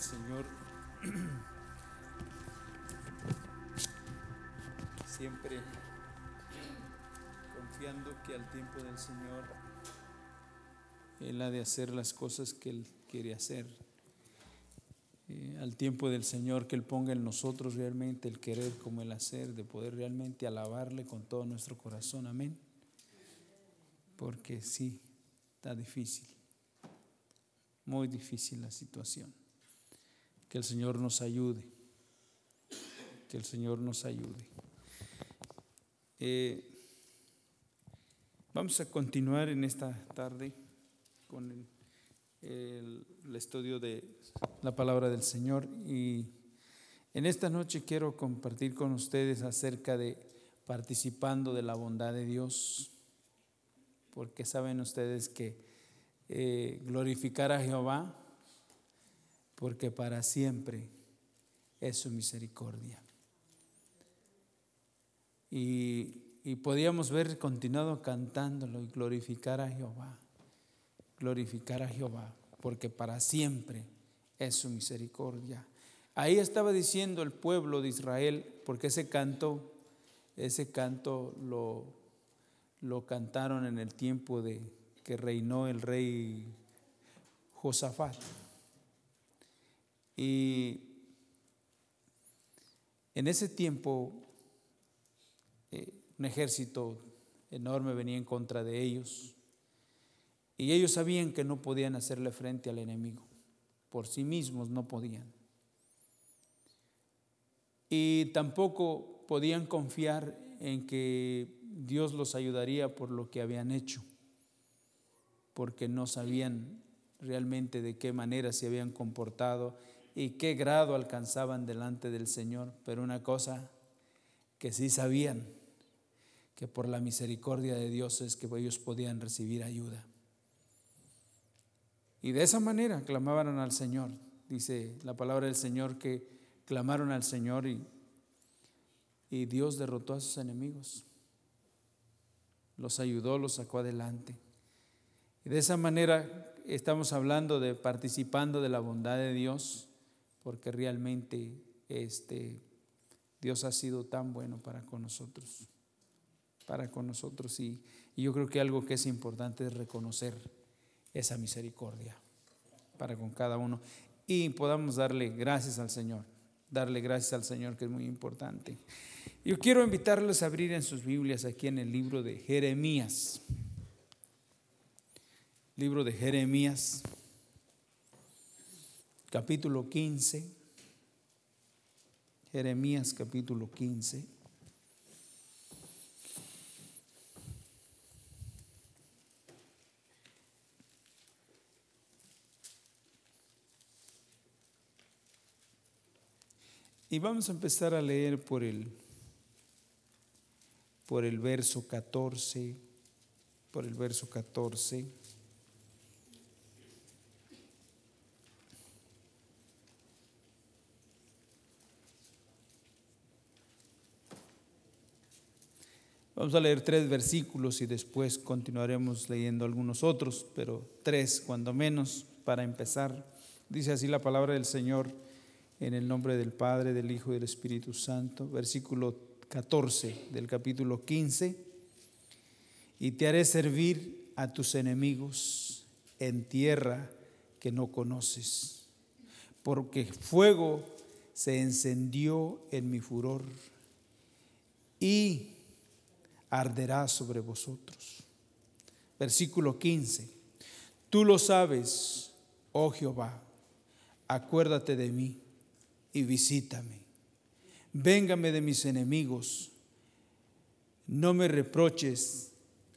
Señor. Siempre confiando que al tiempo del Señor Él ha de hacer las cosas que Él quiere hacer. Eh, al tiempo del Señor que Él ponga en nosotros realmente el querer como el hacer, de poder realmente alabarle con todo nuestro corazón. Amén. Porque sí, está difícil. Muy difícil la situación. Que el Señor nos ayude. Que el Señor nos ayude. Eh, vamos a continuar en esta tarde con el, estudio de la palabra del Señor y en esta noche quiero compartir con ustedes acerca de participando de la bondad de Dios, porque saben ustedes que eh, glorificar a Jehová, porque para siempre es su misericordia. Y, y podíamos ver continuado cantándolo y glorificar a Jehová, glorificar a Jehová, porque para siempre es su misericordia. Ahí estaba diciendo el pueblo de Israel, porque ese canto, ese canto lo, lo cantaron en el tiempo de que reinó el rey Josafat. Y en ese tiempo eh, un ejército enorme venía en contra de ellos y ellos sabían que no podían hacerle frente al enemigo, por sí mismos no podían. Y tampoco podían confiar en que Dios los ayudaría por lo que habían hecho, porque no sabían realmente de qué manera se habían comportado y qué grado alcanzaban delante del Señor. Pero una cosa que sí sabían, que por la misericordia de Dios es que ellos podían recibir ayuda. Y de esa manera clamaban al Señor. Dice la palabra del Señor que clamaron al Señor y, y Dios derrotó a sus enemigos. Los ayudó, los sacó adelante. Y de esa manera estamos hablando de participando de la bondad de Dios, porque realmente este, Dios ha sido tan bueno para con nosotros, para con nosotros. Y, y yo creo que algo que es importante es reconocer esa misericordia para con cada uno y podamos darle gracias al Señor, darle gracias al Señor que es muy importante. Yo quiero invitarles a abrir en sus Biblias aquí en el libro de Jeremías. Libro de Jeremías, capítulo 15. Jeremías capítulo 15. Y vamos a empezar a leer por el, por el verso 14, por el verso 14. Vamos a leer tres versículos y después continuaremos leyendo algunos otros, pero tres cuando menos para empezar. Dice así la palabra del Señor en el nombre del Padre, del Hijo y del Espíritu Santo. Versículo 14 del capítulo 15. Y te haré servir a tus enemigos en tierra que no conoces, porque fuego se encendió en mi furor y arderá sobre vosotros. Versículo 15. Tú lo sabes, oh Jehová, acuérdate de mí y visítame. Véngame de mis enemigos. No me reproches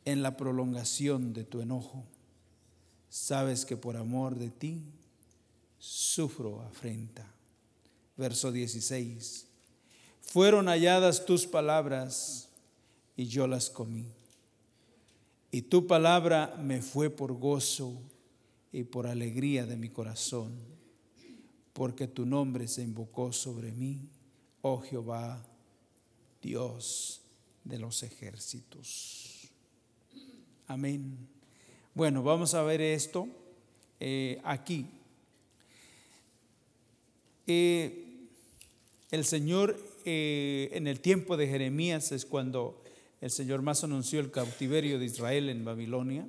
en la prolongación de tu enojo. Sabes que por amor de ti sufro afrenta. Verso 16. Fueron halladas tus palabras y yo las comí. Y tu palabra me fue por gozo y por alegría de mi corazón porque tu nombre se invocó sobre mí, oh Jehová, Dios de los ejércitos. Amén. Bueno, vamos a ver esto eh, aquí. Eh, el Señor eh, en el tiempo de Jeremías es cuando el Señor más anunció el cautiverio de Israel en Babilonia.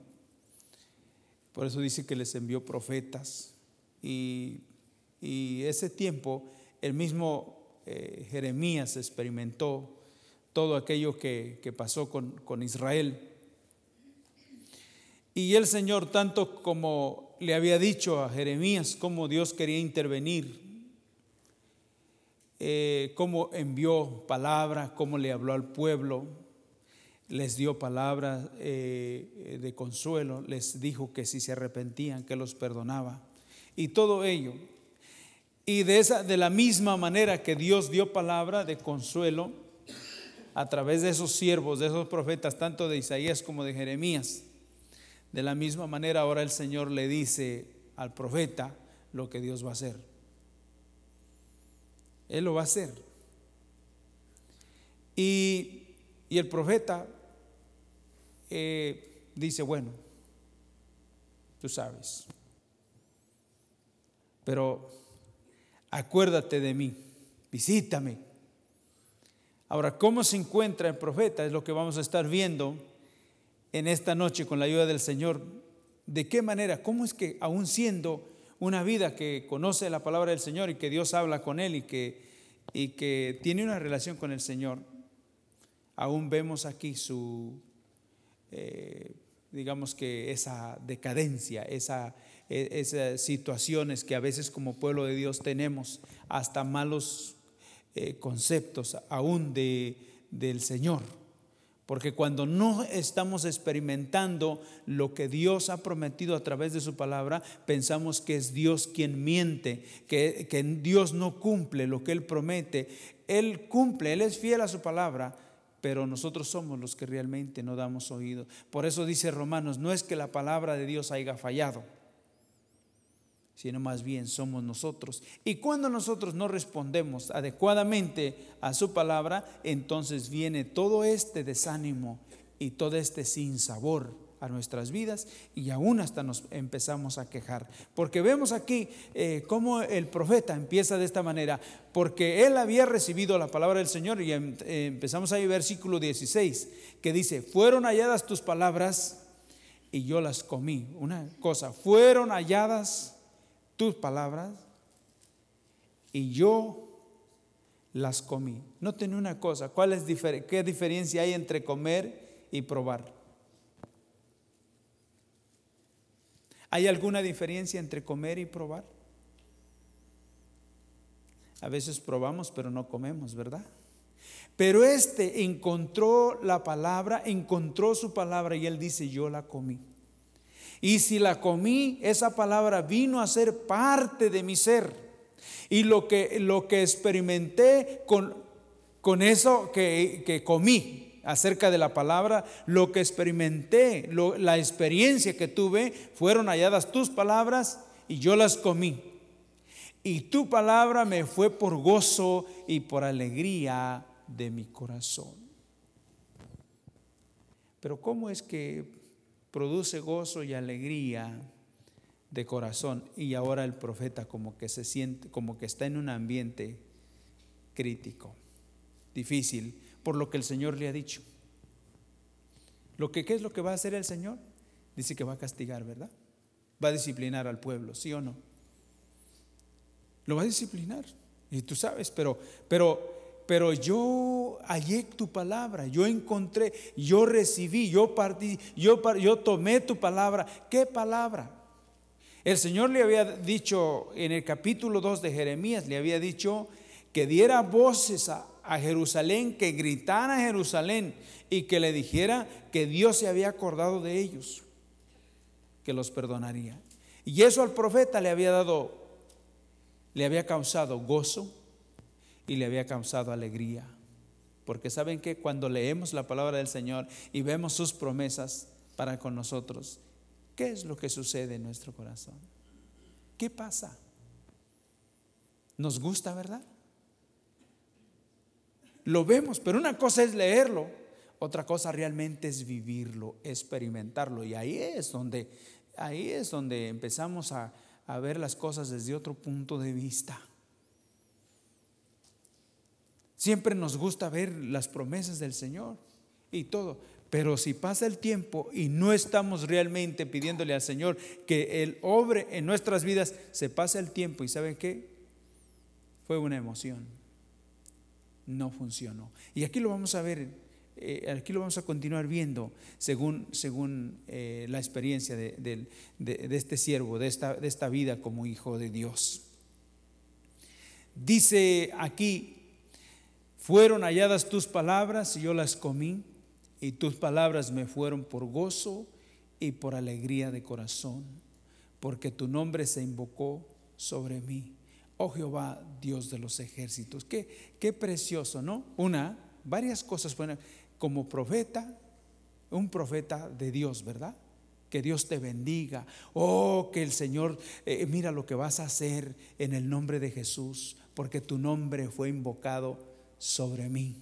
Por eso dice que les envió profetas. Y, ese tiempo el mismo eh, Jeremías experimentó todo aquello que, pasó con, con Israel. Y el Señor, tanto como le había dicho a Jeremías, como Dios quería intervenir, eh, cómo envió palabra, cómo le habló al pueblo, les dio palabra eh, de consuelo, les dijo que si se arrepentían, que los perdonaba. Y todo ello. Y de, esa, de la misma manera que Dios dio palabra de consuelo a través de esos siervos, de esos profetas, tanto de Isaías como de Jeremías, de la misma manera ahora el Señor le dice al profeta lo que Dios va a hacer. Él lo va a hacer. Y, el profeta eh, dice, bueno, tú sabes, pero acuérdate de mí, visítame. Ahora, ¿cómo se encuentra el profeta? Es lo que vamos a estar viendo en esta noche con la ayuda del Señor. ¿De qué manera? ¿Cómo es que aún siendo una vida que conoce la palabra del Señor y que Dios habla con él y que, y que tiene una relación con el Señor, aún vemos aquí su, eh, digamos que esa decadencia, esa, e, esas situaciones que a veces como pueblo de Dios tenemos, hasta malos eh, conceptos aún de, del Señor. Porque cuando no estamos experimentando lo que Dios ha prometido a través de su palabra, pensamos que es Dios quien miente, que, que Dios no cumple lo que Él promete. Él cumple, Él es fiel a su palabra, pero nosotros somos los que realmente no damos oído. Por eso dice Romanos, no es que la palabra de Dios haya fallado sino más bien somos nosotros. Y cuando nosotros no respondemos adecuadamente a su palabra, entonces viene todo este desánimo y todo este sinsabor a nuestras vidas y aún hasta nos empezamos a quejar. Porque vemos aquí eh, cómo el profeta empieza de esta manera, porque él había recibido la palabra del Señor y em, eh, empezamos ahí versículo 16, que dice, fueron halladas tus palabras y yo las comí. Una cosa, fueron halladas tus palabras y yo las comí. Noten una cosa, ¿cuál es ¿qué diferencia hay entre comer y probar? ¿Hay alguna diferencia entre comer y probar? A veces probamos pero no comemos, ¿verdad? Pero este encontró la palabra, encontró su palabra y él dice, yo la comí. Y si la comí, esa palabra vino a ser parte de mi ser. Y lo que, lo que experimenté con, con eso que, que comí acerca de la palabra, lo que experimenté, la experiencia que tuve, fueron halladas tus palabras y yo las comí. Y tu palabra me fue por gozo y por alegría de mi corazón. Pero ¿cómo es que produce gozo y alegría de corazón. Y ahora el profeta como que se siente, como que está en un ambiente crítico, difícil, por lo que el Señor le ha dicho. Lo que, ¿Qué es lo que va a hacer el Señor? Dice que va a castigar, ¿verdad? Va a disciplinar al pueblo, ¿sí o no? Lo va a disciplinar. Y tú sabes, pero, pero pero yo hallé tu palabra, yo encontré, yo recibí, yo partí, yo, yo tomé tu palabra. ¿Qué palabra? El Señor le había dicho en el capítulo 2 de Jeremías, le había dicho que diera voces a, a Jerusalén, que gritara a Jerusalén y que le dijera que Dios se había acordado de ellos, que los perdonaría. Y eso al profeta le había dado, le había causado gozo, y le había causado alegría. Porque saben que cuando leemos la palabra del Señor y vemos sus promesas para con nosotros, ¿qué es lo que sucede en nuestro corazón? ¿Qué pasa? Nos gusta, ¿verdad? Lo vemos, pero una cosa es leerlo, otra cosa realmente es vivirlo, experimentarlo. Y ahí es donde, ahí es donde empezamos a, a ver las cosas desde otro punto de vista. Siempre nos gusta ver las promesas del Señor y todo. Pero si pasa el tiempo y no estamos realmente pidiéndole al Señor que Él obre en nuestras vidas, se pasa el tiempo y ¿saben qué? Fue una emoción. No funcionó. Y aquí lo vamos a ver, eh, aquí lo vamos a continuar viendo según, según eh, la experiencia de, este siervo, de esta, de esta vida como hijo de Dios. Dice aquí, fueron halladas tus palabras y yo las comí y tus palabras me fueron por gozo y por alegría de corazón, porque tu nombre se invocó sobre mí. Oh Jehová, Dios de los ejércitos. Qué, qué precioso, ¿no? Una, varias cosas buenas. Como profeta, un profeta de Dios, ¿verdad? Que Dios te bendiga. Oh, que el Señor, eh, mira lo que vas a hacer en el nombre de Jesús, porque tu nombre fue invocado sobre mí.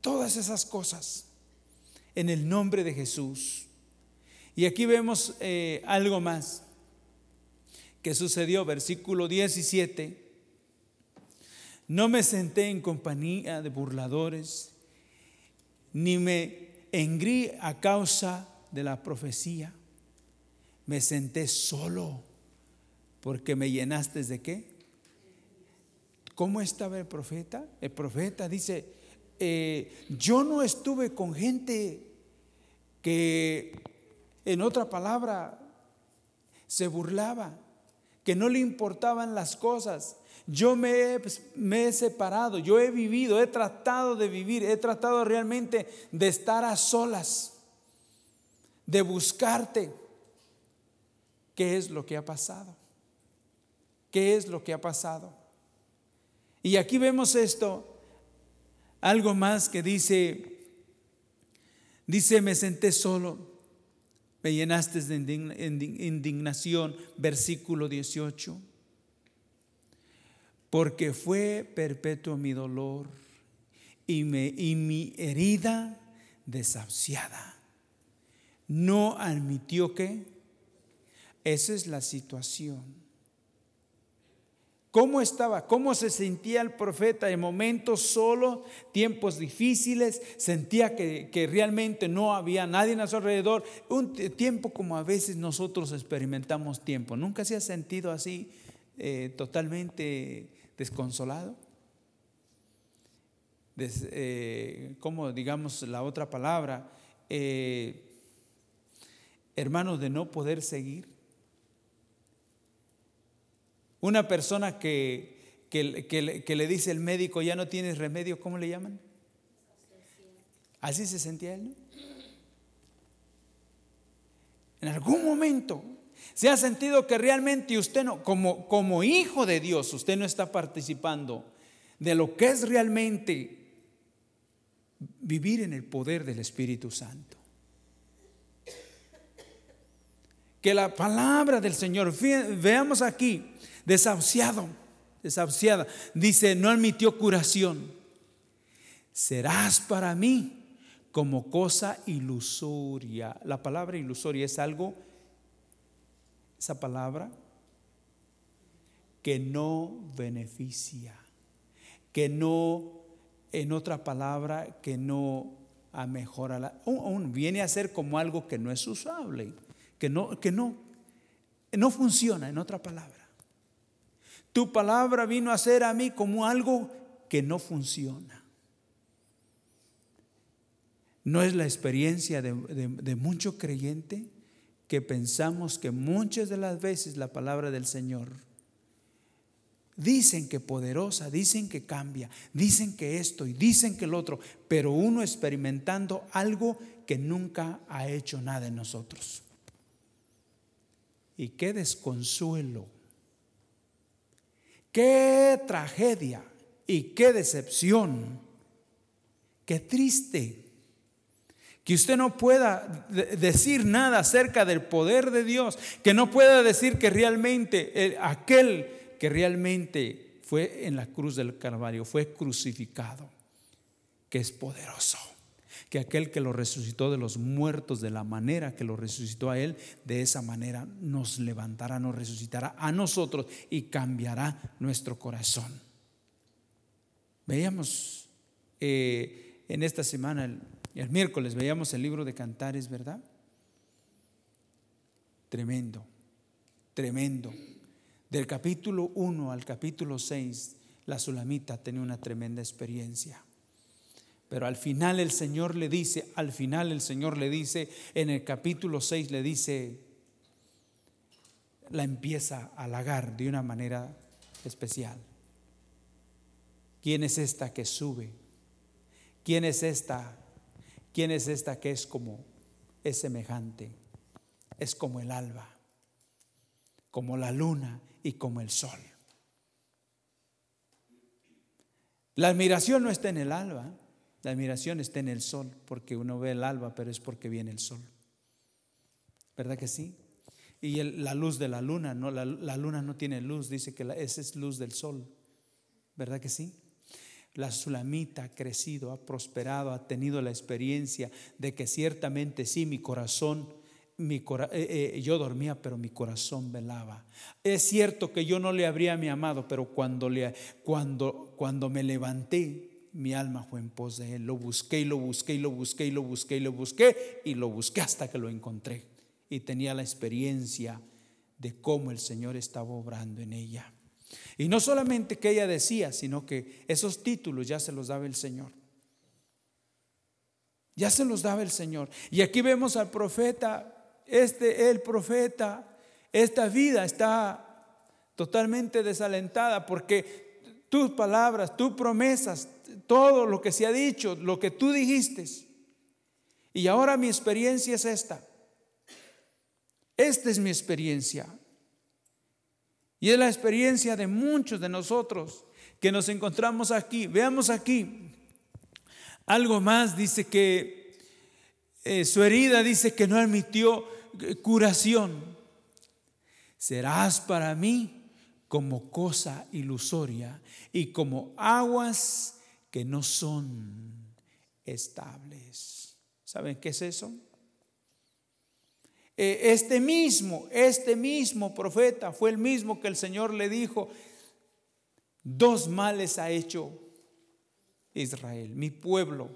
Todas esas cosas en el nombre de Jesús. Y aquí vemos eh, algo más que sucedió, versículo 17. No me senté en compañía de burladores, ni me engrí a causa de la profecía. Me senté solo porque me llenaste de qué? ¿Cómo estaba el profeta? El profeta dice, eh, yo no estuve con gente que, en otra palabra, se burlaba, que no le importaban las cosas. Yo me, pues, me he separado, yo he vivido, he tratado de vivir, he tratado realmente de estar a solas, de buscarte. ¿Qué es lo que ha pasado? ¿Qué es lo que ha pasado? Y aquí vemos esto algo más que dice, dice, me senté solo, me llenaste de indignación, versículo 18, porque fue perpetuo mi dolor y, me, y mi herida desahuciada. No admitió que esa es la situación. ¿Cómo estaba? ¿Cómo se sentía el profeta en momentos solo, tiempos difíciles? Sentía que, realmente no había nadie a su alrededor. Un tiempo como a veces nosotros experimentamos tiempo. ¿Nunca se ha sentido así eh, totalmente desconsolado? Eh, como digamos la otra palabra, eh, hermanos, de no poder seguir una persona que, que, le dice el médico, ya no tienes remedio, ¿cómo le llaman? Así se sentía él. En algún momento se ha sentido que realmente usted no, como, como hijo de Dios, usted no está participando de lo que es realmente vivir en el poder del Espíritu Santo. Que la palabra del Señor, veamos aquí, desahuciado, desahuciada. Dice, no admitió curación. Serás para mí como cosa ilusoria. La palabra ilusoria es algo, esa palabra, que no beneficia, que no, en otra palabra, que no mejora la, viene a ser como algo que no es usable, que no, que no, no funciona, en otra palabra. Tu palabra vino a ser a mí como algo que no funciona. No es la experiencia de, mucho creyente que pensamos que muchas de las veces la palabra del Señor dicen que poderosa, dicen que cambia, dicen que esto y dicen que el otro, pero uno experimentando algo que nunca ha hecho nada en nosotros. Y qué desconsuelo Qué tragedia y qué decepción. Qué triste que usted no pueda decir nada acerca del poder de Dios, que no pueda decir que realmente aquel que realmente fue en la cruz del Calvario, fue crucificado, que es poderoso que aquel que lo resucitó de los muertos de la manera que lo resucitó a él, de esa manera nos levantará, nos resucitará a nosotros y cambiará nuestro corazón. Veíamos eh, en esta semana, el miércoles, veíamos el libro de Cantares, ¿verdad? Tremendo, tremendo. Del capítulo 1 al capítulo 6, la Sulamita tenía una tremenda experiencia. Pero al final el Señor le dice, al final el Señor le dice, en el capítulo 6 le dice, la empieza a halagar de una manera especial. ¿Quién es esta que sube? ¿Quién es esta? ¿Quién es esta que es como, es semejante? Es como el alba, como la luna y como el sol. La admiración no está en el alba, la admiración está en el sol, porque uno ve el alba, pero es porque viene el sol. ¿Verdad que sí? Y la luz de la luna, no, la, luna no tiene luz, dice que esa es luz del sol. ¿Verdad que sí? La sulamita ha crecido, ha prosperado, ha tenido la experiencia de que ciertamente sí, mi corazón mi eh, eh, yo dormía, pero mi corazón velaba. Es cierto que yo no le habría mi amado, pero cuando, le, cuando, cuando me levanté, mi alma fue en pos de él. Lo busqué y lo busqué y lo busqué y lo busqué y lo busqué y lo busqué hasta que lo encontré. Y tenía la experiencia de cómo el Señor estaba obrando en ella. Y no solamente que ella decía, sino que esos títulos ya se los daba el Señor. Ya se los daba el Señor. Y aquí vemos al profeta este el profeta, esta vida está totalmente desalentada porque tus palabras, tus promesas, todo lo que se ha dicho, lo que tú dijiste. Y ahora mi experiencia es esta. Esta es mi experiencia. Y es la experiencia de muchos de nosotros que nos encontramos aquí. Veamos aquí. Algo más dice que eh, su herida dice que no admitió curación. Serás para mí como cosa ilusoria y como aguas que no son estables. ¿Saben qué es eso? Eh, este mismo, este mismo profeta fue el mismo que el Señor le dijo, dos males ha hecho Israel, mi pueblo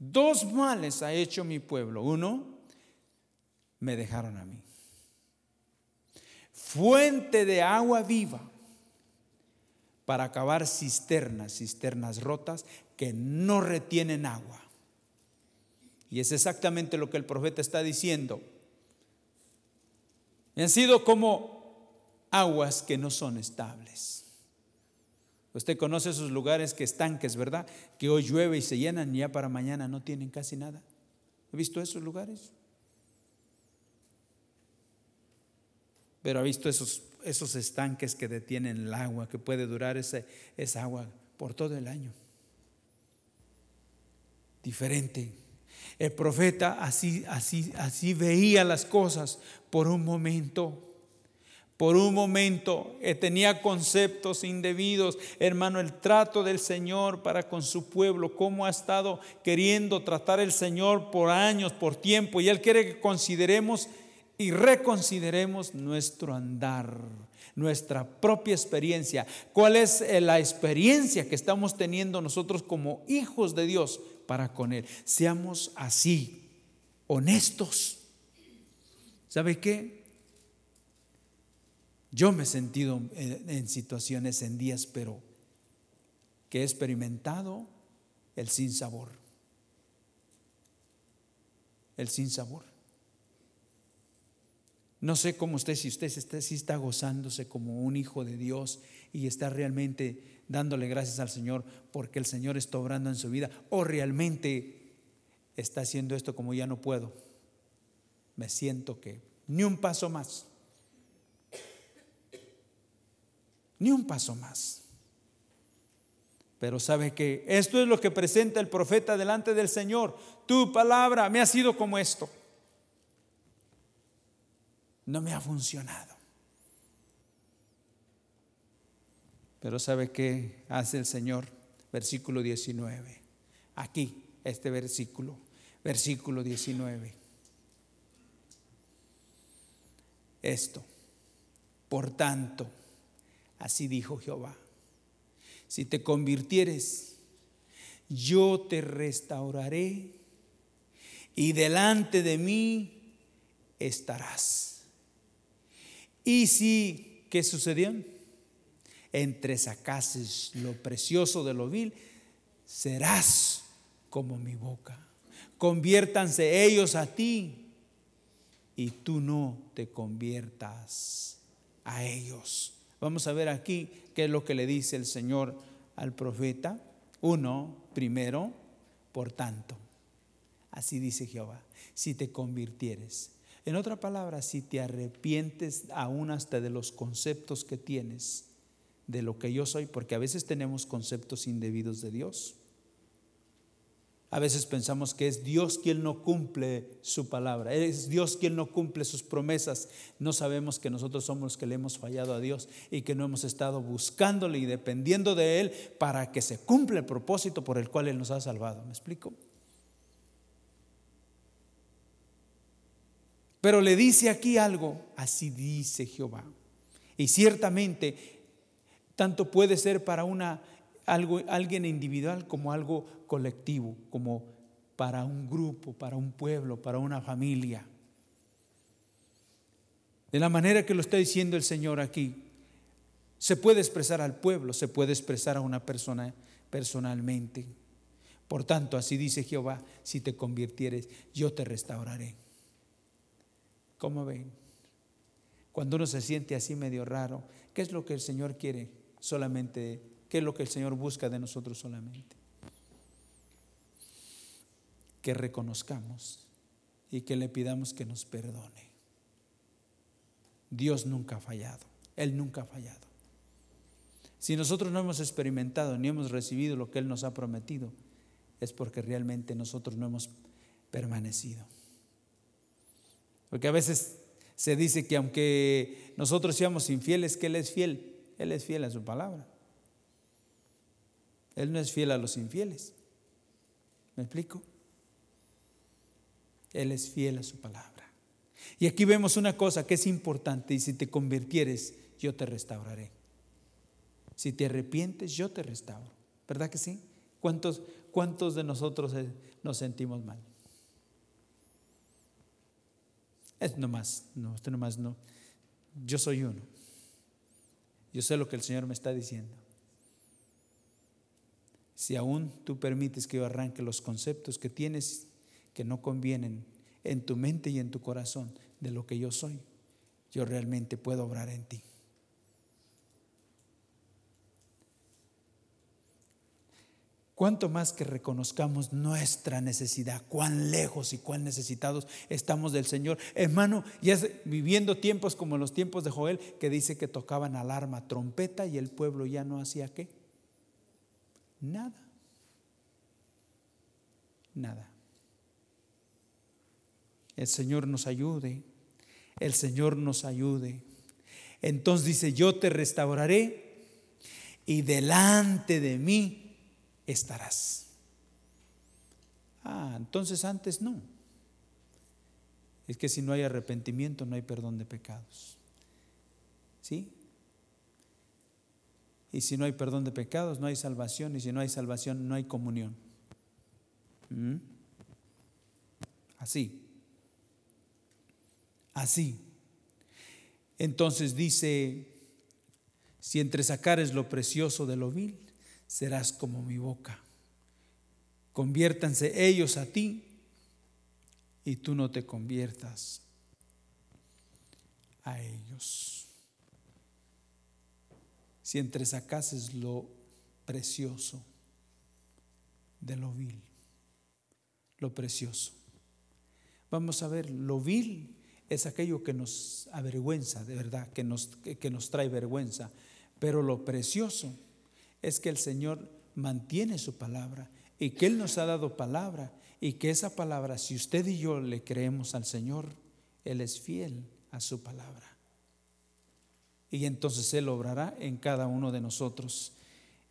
Dos males ha hecho mi pueblo. Uno, me dejaron a mí. Fuente de agua viva para acabar cisternas, cisternas rotas que no retienen agua. Y es exactamente lo que el profeta está diciendo. Han sido como aguas que no son estables. Usted conoce esos lugares que estanques, ¿verdad? Que hoy llueve y se llenan y ya para mañana no tienen casi nada. ¿Ha visto esos lugares? Pero ha visto esos, esos estanques que detienen el agua, que puede durar ese, esa agua por todo el año. Diferente. El profeta así, así, así veía las cosas por un momento por un momento eh, tenía conceptos indebidos. Hermano, el trato del Señor para con su pueblo, cómo ha estado queriendo tratar el Señor por años, por tiempo. Y Él quiere que consideremos y reconsideremos nuestro andar, nuestra propia experiencia. ¿Cuál es eh, la experiencia que estamos teniendo nosotros como hijos de Dios para con Él? Seamos así, honestos. ¿Sabe qué? Yo me he sentido en, situaciones, en días, pero que he experimentado el sinsabor. El sinsabor. No sé cómo usted, si usted está, si está gozándose como un hijo de Dios y está realmente dándole gracias al Señor porque el Señor está obrando en su vida, o realmente está haciendo esto como ya no puedo. Me siento que ni un paso más. ni un paso más. Pero sabe que esto es lo que presenta el profeta delante del Señor. Tu palabra me ha sido como esto. No me ha funcionado. Pero sabe qué hace el Señor? Versículo 19. Aquí, este versículo. Versículo 19. Esto. Por tanto, Así dijo Jehová. si te convirtieres, yo te restauraré y delante de mí estarás. Y si, ¿qué sucedió? Entre sacases lo precioso de lo vil, serás como mi boca. Conviértanse ellos a ti y tú no te conviertas a ellos. Vamos a ver aquí qué es lo que le dice el Señor al profeta. Uno, primero, por tanto. Así dice Jehová, si te convirtieres. En otra palabra, si te arrepientes aún hasta de los conceptos que tienes de lo que yo soy, porque a veces tenemos conceptos indebidos de Dios. A veces pensamos que es Dios quien no cumple su palabra, es Dios quien no cumple sus promesas. No sabemos que nosotros somos los que le hemos fallado a Dios y que no hemos estado buscándole y dependiendo de Él para que se cumpla el propósito por el cual Él nos ha salvado. ¿Me explico? Pero le dice aquí algo, así dice Jehová. Y ciertamente, tanto puede ser para una alguien individual como algo colectivo, como para un grupo, para un pueblo, para una familia. De la manera que lo está diciendo el Señor aquí, se puede expresar al pueblo, se puede expresar a una persona personalmente. Por tanto, así dice Jehová, si te convirtieres, yo te restauraré. ¿Cómo ven? Cuando uno se siente así medio raro, ¿qué es lo que el Señor quiere? Solamente ¿Qué es lo que el Señor busca de nosotros solamente? Que reconozcamos y que le pidamos que nos perdone. Dios nunca ha fallado, Él nunca ha fallado. Si nosotros no hemos experimentado ni hemos recibido lo que Él nos ha prometido, es porque realmente nosotros no hemos permanecido. Porque a veces se dice que aunque nosotros seamos infieles, que Él es fiel, Él es fiel a su palabra. Él no es fiel a los infieles. ¿Me explico? Él es fiel a su palabra. Y aquí vemos una cosa que es importante, y si te convirtieres, yo te restauraré. Si te arrepientes, yo te restauro. ¿Verdad que sí? ¿Cuántos, cuántos de nosotros eh, nos sentimos mal? Es nomás, no, esto nomás no. Yo soy uno. Yo sé lo que el Señor me está diciendo si aún tú permites que yo arranque los conceptos que tienes que no convienen en tu mente y en tu corazón de lo que yo soy, yo realmente puedo obrar en ti. Cuanto más que reconozcamos nuestra necesidad, cuán lejos y cuán necesitados estamos del Señor. Hermano, ya viviendo tiempos como los tiempos de Joel, que dice que tocaban alarma, trompeta y el pueblo ya no hacía qué. Nada. Nada. El Señor nos ayude. El Señor nos ayude. Entonces dice, yo te restauraré y delante de mí estarás. Ah, entonces antes no. Es que si no hay arrepentimiento no hay perdón de pecados. ¿Sí? Y si no hay perdón de pecados, no hay salvación. Y si no hay salvación, no hay comunión. ¿Mm? Así. Así. Entonces dice, si entre sacares lo precioso de lo vil, serás como mi boca. Conviértanse ellos a ti y tú no te conviertas a ellos si entresacases lo precioso de lo vil, lo precioso. Vamos a ver, lo vil es aquello que nos avergüenza, de verdad, que nos, que nos trae vergüenza, pero lo precioso es que el Señor mantiene su palabra y que Él nos ha dado palabra y que esa palabra, si usted y yo le creemos al Señor, Él es fiel a su palabra y entonces Él obrará en cada uno de nosotros.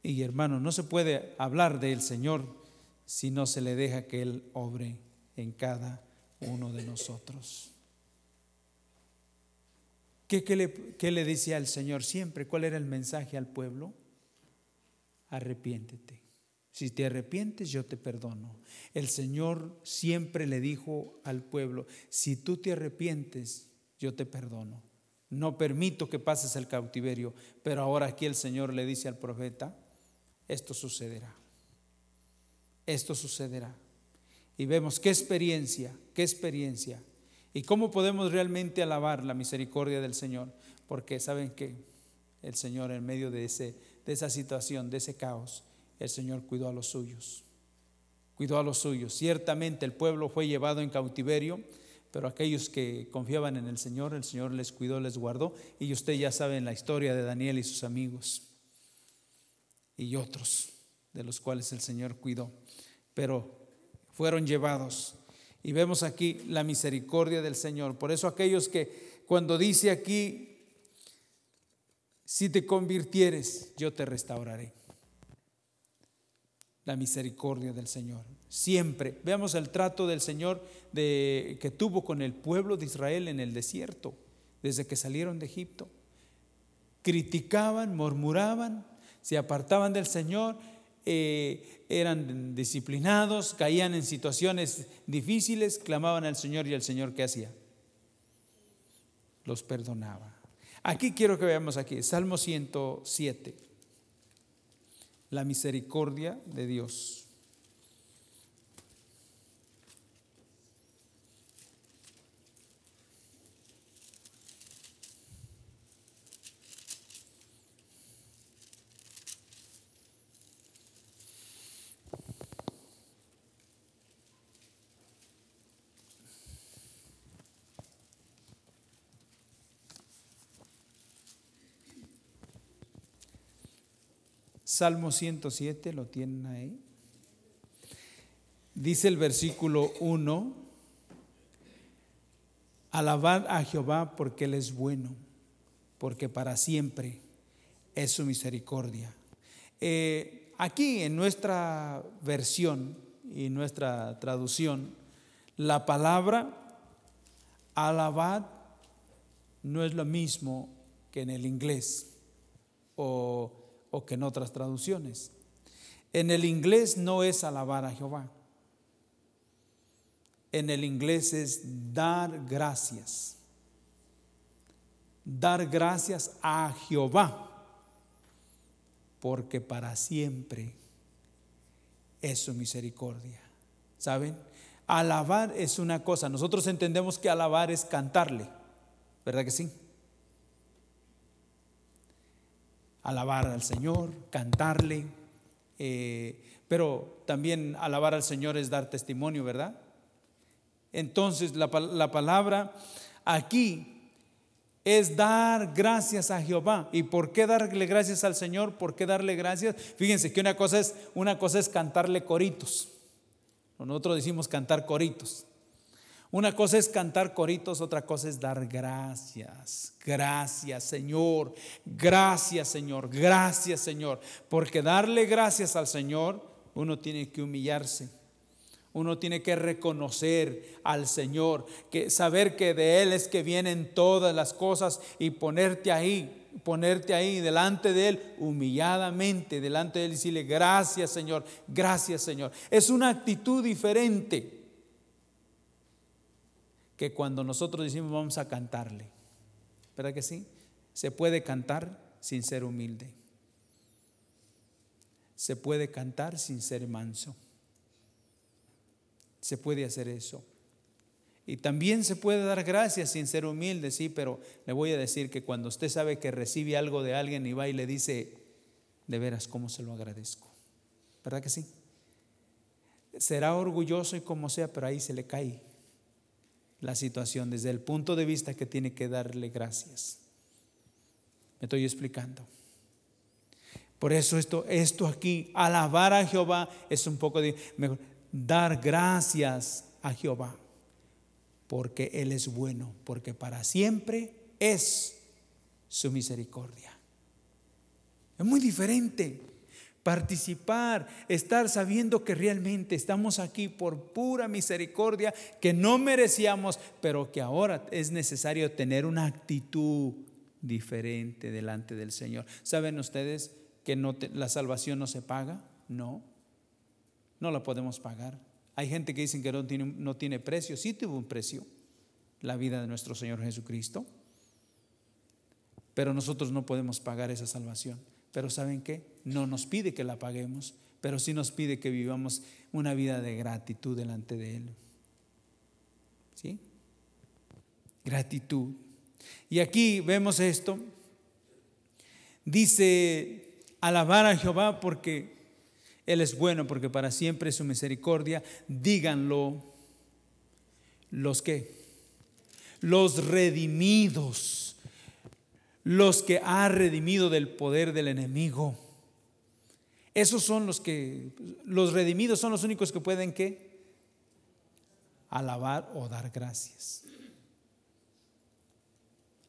Y hermano, no se puede hablar del Señor si no se le deja que Él obre en cada uno de nosotros. ¿Qué, le, qué le decía al Señor siempre? ¿Cuál era el mensaje al pueblo? Arrepiéntete. Si te arrepientes, yo te perdono. El Señor siempre le dijo al pueblo, si tú te arrepientes, yo te perdono. No permito que pases el cautiverio, pero ahora aquí el Señor le dice al profeta, esto sucederá. Esto sucederá. Y vemos qué experiencia, qué experiencia. Y cómo podemos realmente alabar la misericordia del Señor. Porque saben que el Señor en medio de, ese, de esa situación, de ese caos, el Señor cuidó a los suyos. Cuidó a los suyos. Ciertamente el pueblo fue llevado en cautiverio, pero aquellos que confiaban en el Señor, el Señor les cuidó, les guardó. Y usted ya sabe la historia de Daniel y sus amigos y otros de los cuales el Señor cuidó. Pero fueron llevados. Y vemos aquí la misericordia del Señor. Por eso aquellos que cuando dice aquí, si te convirtieres, yo te restauraré. La misericordia del Señor. Siempre. Veamos el trato del Señor que tuvo con el pueblo de Israel en el desierto, desde que salieron de Egipto. Criticaban, murmuraban, se apartaban del Señor, eh, eran disciplinados, caían en situaciones difíciles, clamaban al Señor y el Señor ¿qué hacía? Los perdonaba. Aquí quiero que veamos aquí, Salmo 107, la misericordia de Dios. Salmo 107, lo tienen ahí. Dice el versículo 1, alabad a Jehová porque Él es bueno, porque para siempre es su misericordia. Eh, aquí en nuestra versión y nuestra traducción, la palabra alabad no es lo mismo que en el inglés o o que en otras traducciones. En el inglés no es alabar a Jehová. En el inglés es dar gracias. Dar gracias a Jehová. Porque para siempre es su misericordia. ¿Saben? Alabar es una cosa. Nosotros entendemos que alabar es cantarle. ¿Verdad que sí? Alabar al Señor, cantarle, eh, pero también alabar al Señor es dar testimonio, ¿verdad? Entonces la, la palabra aquí es dar gracias a Jehová. ¿Y por qué darle gracias al Señor? ¿Por qué darle gracias? Fíjense que una cosa es, una cosa es cantarle coritos. Nosotros decimos cantar coritos. Una cosa es cantar coritos, otra cosa es dar gracias. Gracias Señor, gracias Señor, gracias Señor. Porque darle gracias al Señor, uno tiene que humillarse. Uno tiene que reconocer al Señor, que saber que de Él es que vienen todas las cosas y ponerte ahí, ponerte ahí delante de Él, humilladamente delante de Él y decirle gracias Señor, gracias Señor. Es una actitud diferente que cuando nosotros decimos vamos a cantarle. ¿Verdad que sí? Se puede cantar sin ser humilde. Se puede cantar sin ser manso. Se puede hacer eso. Y también se puede dar gracias sin ser humilde, sí, pero le voy a decir que cuando usted sabe que recibe algo de alguien y va y le dice, de veras, ¿cómo se lo agradezco? ¿Verdad que sí? Será orgulloso y como sea, pero ahí se le cae la situación desde el punto de vista que tiene que darle gracias. Me estoy explicando. Por eso esto, esto aquí, alabar a Jehová es un poco de mejor, dar gracias a Jehová, porque Él es bueno, porque para siempre es su misericordia. Es muy diferente participar, estar sabiendo que realmente estamos aquí por pura misericordia, que no merecíamos, pero que ahora es necesario tener una actitud diferente delante del Señor. ¿Saben ustedes que no la salvación no se paga. No, no la podemos pagar. Hay gente que dice que no tiene, no tiene precio. Sí tuvo un precio la vida de nuestro Señor Jesucristo. Pero nosotros no podemos pagar esa salvación. Pero ¿saben qué? No nos pide que la paguemos, pero sí nos pide que vivamos una vida de gratitud delante de Él. ¿Sí? Gratitud. Y aquí vemos esto. Dice, alabar a Jehová porque Él es bueno, porque para siempre es su misericordia. Díganlo los que, los redimidos, los que ha redimido del poder del enemigo. Esos son los que, los redimidos son los únicos que pueden que alabar o dar gracias.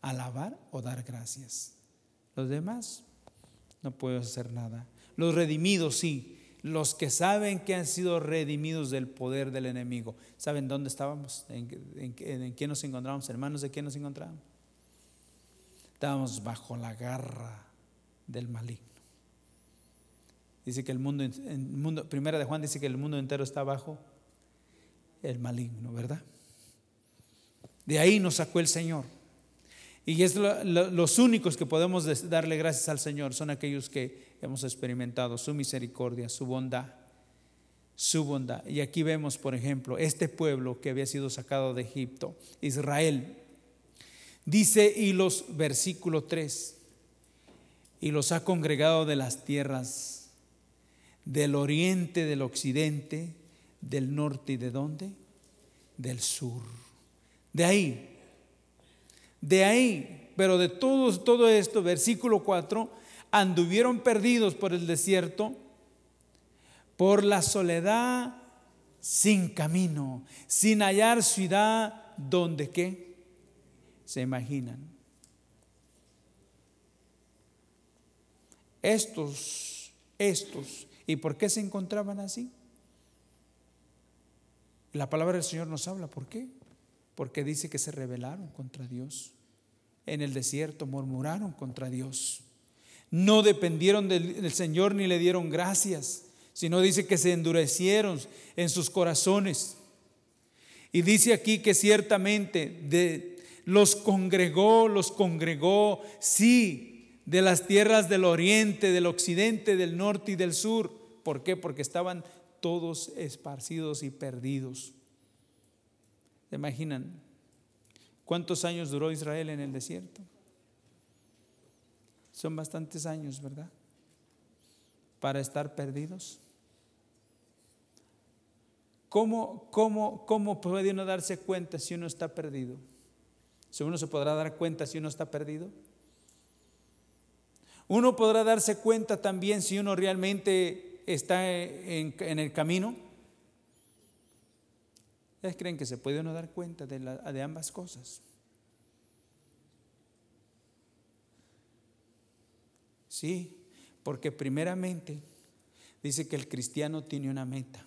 Alabar o dar gracias. Los demás no puedo hacer nada. Los redimidos sí. Los que saben que han sido redimidos del poder del enemigo. ¿Saben dónde estábamos? ¿En, en, qué nos encontrábamos? Hermanos, ¿de qué nos encontrábamos? Estábamos bajo la garra del maligno. Dice que el mundo, primera de Juan dice que el mundo entero está bajo el maligno, ¿verdad? De ahí nos sacó el Señor. Y los únicos que podemos darle gracias al Señor son aquellos que hemos experimentado su misericordia, su bondad, su bondad. Y aquí vemos, por ejemplo, este pueblo que había sido sacado de Egipto, Israel. Dice, y los versículo 3, y los ha congregado de las tierras del oriente, del occidente, del norte y de dónde? Del sur. De ahí de ahí, pero de todo, todo esto, versículo 4, anduvieron perdidos por el desierto, por la soledad sin camino, sin hallar ciudad donde qué se imaginan. Estos, estos, ¿y por qué se encontraban así? La palabra del Señor nos habla, ¿por qué? porque dice que se rebelaron contra Dios. En el desierto murmuraron contra Dios. No dependieron del, Señor ni le dieron gracias, sino dice que se endurecieron en sus corazones. Y dice aquí que ciertamente los congregó, los congregó, sí, de las tierras del oriente, del occidente, del norte y del sur. ¿Por qué? Porque estaban todos esparcidos y perdidos. ¿Se imaginan cuántos años duró Israel en el desierto? Son bastantes años, ¿verdad? Para estar perdidos. ¿Cómo, cómo, cómo puede uno darse cuenta si uno está perdido? Si uno se podrá dar cuenta si uno está perdido. Uno podrá darse cuenta también si uno realmente está en, en el camino. ¿Ustedes creen que se puede uno dar cuenta de, de ambas cosas? Sí, porque primeramente dice que el cristiano tiene una meta.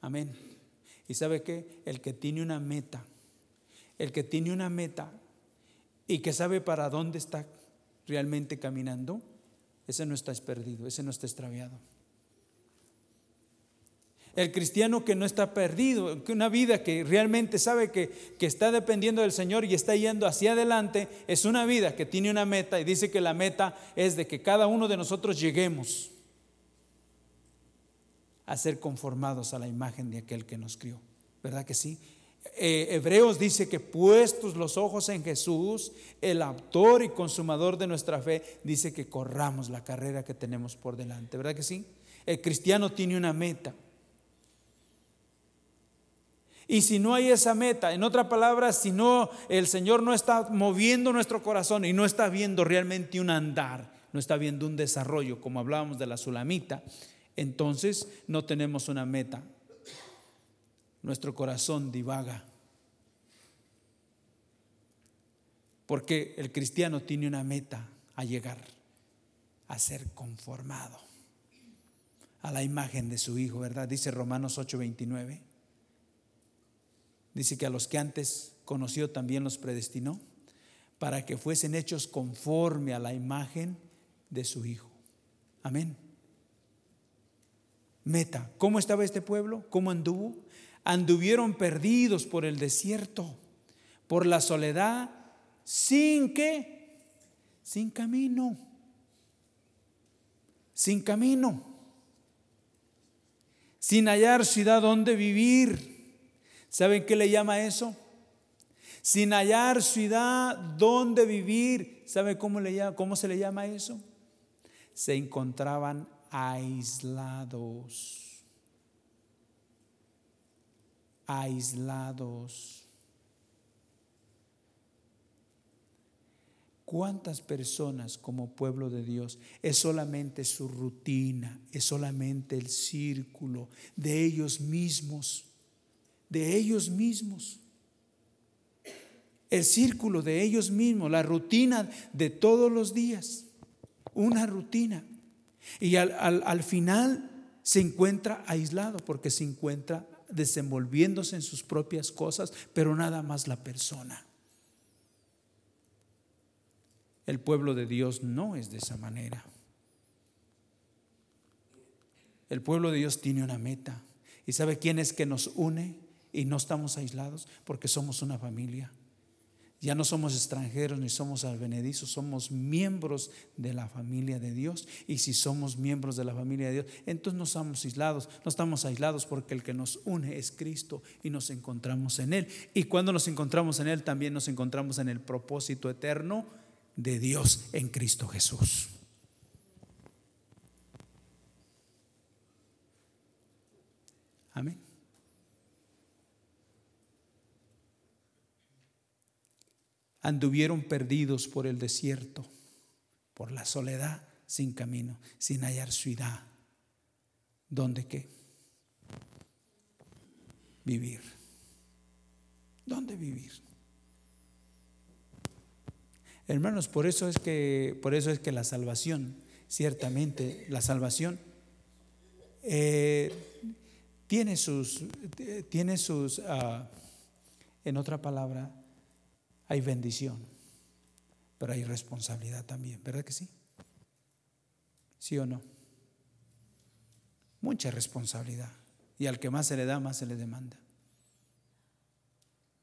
Amén. ¿Y sabe qué? El que tiene una meta, el que tiene una meta y que sabe para dónde está realmente caminando, ese no está perdido, ese no está extraviado. El cristiano que no está perdido, que una vida que realmente sabe que, que, está dependiendo del Señor y está yendo hacia adelante, es una vida que tiene una meta y dice que la meta es de que cada uno de nosotros lleguemos a ser conformados a la imagen de aquel que nos crió. ¿Verdad que sí? Eh, Hebreos dice que puestos los ojos en Jesús, el autor y consumador de nuestra fe, dice que corramos la carrera que tenemos por delante. ¿Verdad que sí? El cristiano tiene una meta. Y si no hay esa meta, en otra palabra, si no el Señor no está moviendo nuestro corazón y no está viendo realmente un andar, no está viendo un desarrollo, como hablábamos de la sulamita, entonces no tenemos una meta. Nuestro corazón divaga. Porque el cristiano tiene una meta a llegar, a ser conformado a la imagen de su Hijo, ¿verdad? Dice Romanos 8:29. Dice que a los que antes conoció también los predestinó para que fuesen hechos conforme a la imagen de su Hijo. Amén. Meta. ¿Cómo estaba este pueblo? ¿Cómo anduvo? Anduvieron perdidos por el desierto, por la soledad, sin qué? Sin camino. Sin camino. Sin hallar ciudad donde vivir. ¿Saben qué le llama eso? Sin hallar ciudad donde vivir. ¿Sabe cómo, le llama, cómo se le llama eso? Se encontraban aislados. Aislados. ¿Cuántas personas como pueblo de Dios es solamente su rutina, es solamente el círculo de ellos mismos, de ellos mismos? El círculo de ellos mismos, la rutina de todos los días, una rutina. Y al, al final se encuentra aislado porque se encuentra desenvolviéndose en sus propias cosas, pero nada más la persona. El pueblo de Dios no es de esa manera. El pueblo de Dios tiene una meta. ¿Y sabe quién es que nos une y no estamos aislados? Porque somos una familia. Ya no somos extranjeros ni somos advenedizos, somos miembros de la familia de Dios. Y si somos miembros de la familia de Dios, entonces no estamos aislados, no estamos aislados porque el que nos une es Cristo y nos encontramos en Él. Y cuando nos encontramos en Él, también nos encontramos en el propósito eterno de Dios en Cristo Jesús. Amén. Anduvieron perdidos por el desierto, por la soledad, sin camino, sin hallar ciudad. ¿Dónde qué? Vivir. ¿Dónde vivir? Hermanos, por eso es que, por eso es que la salvación, ciertamente, la salvación eh, tiene sus, tiene sus, ah, en otra palabra, hay bendición, pero hay responsabilidad también, ¿verdad que sí? ¿Sí o no? Mucha responsabilidad. Y al que más se le da, más se le demanda.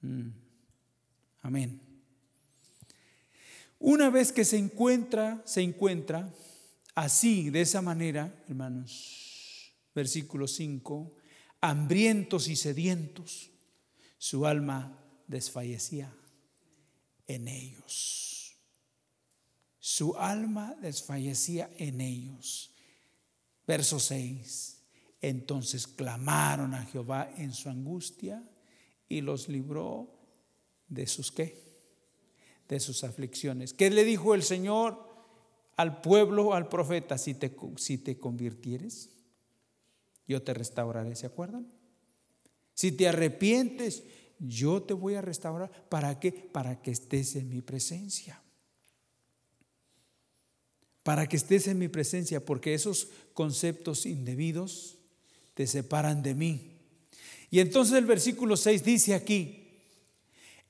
Mm. Amén. Una vez que se encuentra, se encuentra así, de esa manera, hermanos, versículo 5, hambrientos y sedientos, su alma desfallecía en ellos. Su alma desfallecía en ellos. Verso 6. Entonces clamaron a Jehová en su angustia y los libró de sus qué? de sus aflicciones. ¿Qué le dijo el Señor al pueblo, al profeta? Si te, si te convirtieres, yo te restauraré, ¿se acuerdan? Si te arrepientes, yo te voy a restaurar. ¿Para qué? Para que estés en mi presencia. Para que estés en mi presencia, porque esos conceptos indebidos te separan de mí. Y entonces el versículo 6 dice aquí,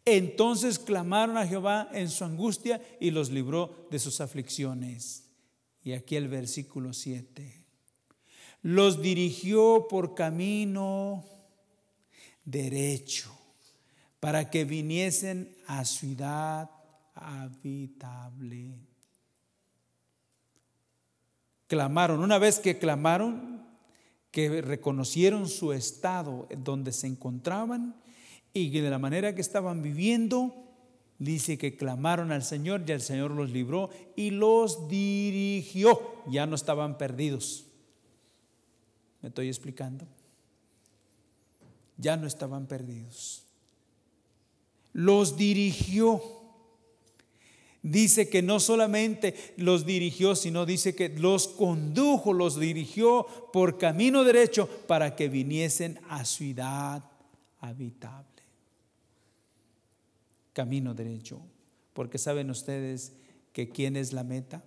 entonces clamaron a Jehová en su angustia y los libró de sus aflicciones. Y aquí el versículo 7. Los dirigió por camino derecho para que viniesen a ciudad habitable. Clamaron, una vez que clamaron, que reconocieron su estado donde se encontraban, y de la manera que estaban viviendo, dice que clamaron al Señor y el Señor los libró y los dirigió. Ya no estaban perdidos. ¿Me estoy explicando? Ya no estaban perdidos. Los dirigió. Dice que no solamente los dirigió, sino dice que los condujo, los dirigió por camino derecho para que viniesen a ciudad habitable camino derecho. Porque saben ustedes que quién es la meta.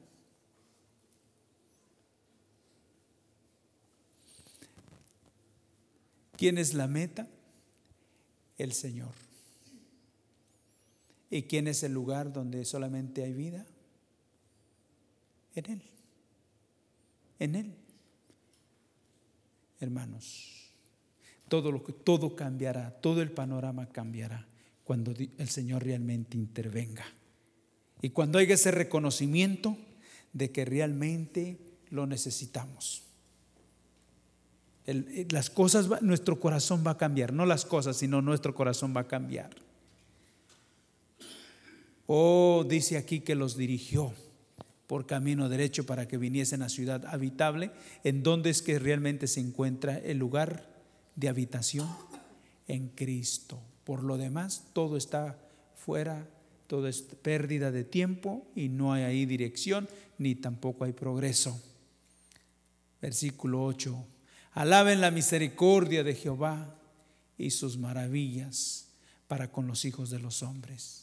¿Quién es la meta? El Señor. ¿Y quién es el lugar donde solamente hay vida? En Él. en Él. Hermanos, todo, lo todo cambiará, todo el panorama cambiará cuando el Señor realmente intervenga. Y cuando haya ese reconocimiento de que realmente lo necesitamos. Eh, las cosas, nuestro corazón va a cambiar, no las cosas, sino nuestro corazón va a cambiar. Oh, dice aquí que los dirigió por camino derecho para que viniesen a ciudad habitable, en donde es que realmente se encuentra el lugar de habitación en Cristo. Por lo demás, todo está fuera, todo es pérdida de tiempo y no hay ahí dirección ni tampoco hay progreso. Versículo 8. Alaben la misericordia de Jehová y sus maravillas para con los hijos de los hombres.